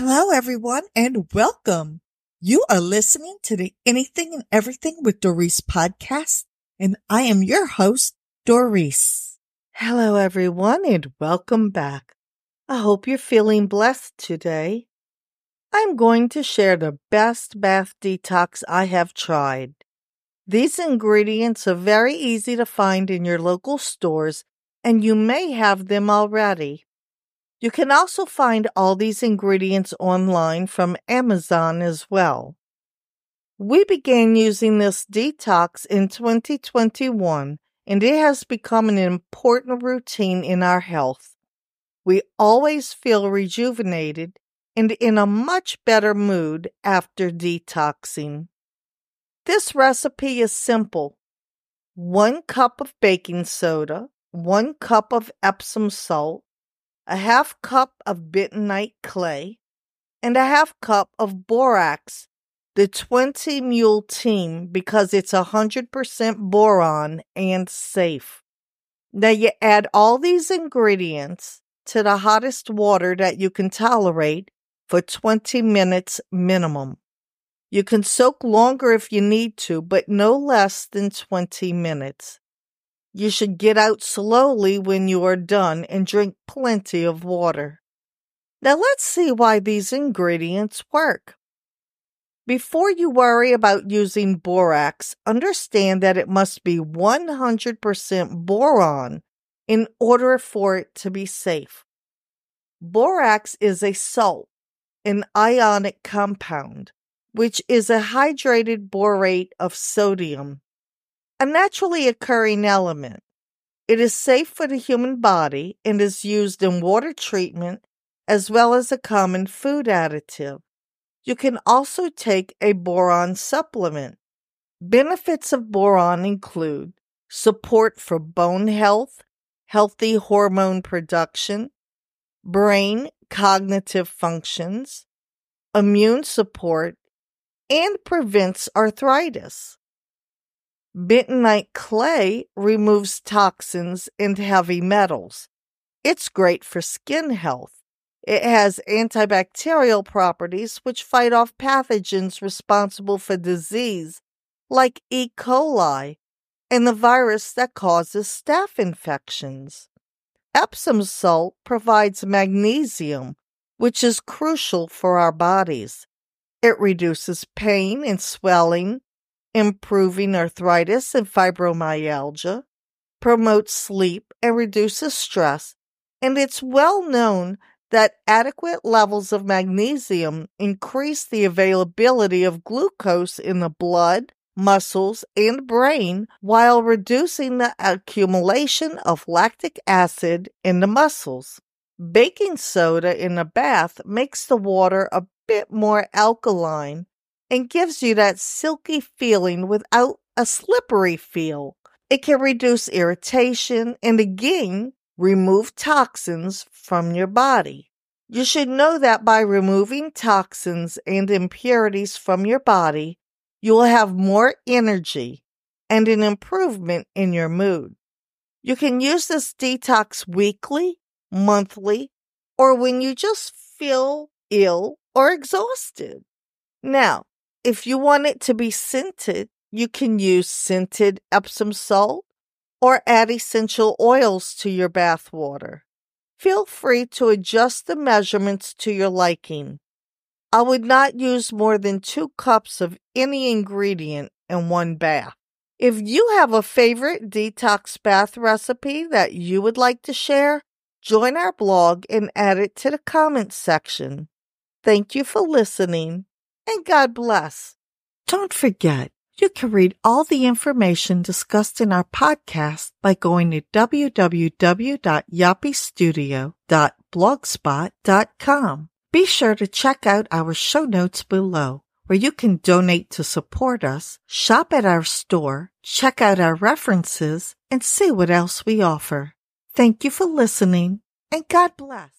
Hello, everyone, and welcome. You are listening to the Anything and Everything with Daurice podcast, and I am your host, Daurice. Hello, everyone, and welcome back. I hope you're feeling blessed today. I'm going to share the best bath detox I have tried. These ingredients are very easy to find in your local stores, and you may have them already. You can also find all these ingredients online from Amazon as well. We began using this detox in 2021 and it has become an important routine in our health. We always feel rejuvenated and in a much better mood after detoxing. This recipe is simple. One cup of baking soda, one cup of Epsom salt, a half cup of bentonite clay, and a half cup of borax, the 20 mule team, because it's 100% boron and safe. Now you add all these ingredients to the hottest water that you can tolerate for 20 minutes minimum. You can soak longer if you need to, but no less than 20 minutes. You should get out slowly when you are done and drink plenty of water. Now let's see why these ingredients work. Before you worry about using borax, understand that it must be 100% boron in order for it to be safe. Borax is a salt, an ionic compound, which is a hydrated borate of sodium a naturally occurring element. It is safe for the human body and is used in water treatment as well as a common food additive. You can also take a boron supplement. Benefits of boron include support for bone health, healthy hormone production, brain cognitive functions, immune support, and prevents arthritis. Bentonite clay removes toxins and heavy metals. It's great for skin health. It has antibacterial properties which fight off pathogens responsible for disease, like E. coli and the virus that causes staph infections. Epsom salt provides magnesium, which is crucial for our bodies. It reduces pain and swelling, improving arthritis and fibromyalgia, promotes sleep and reduces stress, and it's well known that adequate levels of magnesium increase the availability of glucose in the blood, muscles, and brain while reducing the accumulation of lactic acid in the muscles. Baking soda in a bath makes the water a bit more alkaline and gives you that silky feeling without a slippery feel. It can reduce irritation and again remove toxins from your body. You should know that by removing toxins and impurities from your body, you will have more energy and an improvement in your mood. You can use this detox weekly, monthly, or when you just feel ill or exhausted. Now, if you want it to be scented, you can use scented Epsom salt or add essential oils to your bath water. Feel free to adjust the measurements to your liking. I would not use more than two cups of any ingredient in one bath. If you have a favorite detox bath recipe that you would like to share, join our blog and add it to the comments section. Thank you for listening and God bless. Don't forget, you can read all the information discussed in our podcast by going to www.yopistudio.blogspot.com. Be sure to check out our show notes below where you can donate to support us, shop at our store, check out our references, and see what else we offer. Thank you for listening and God bless.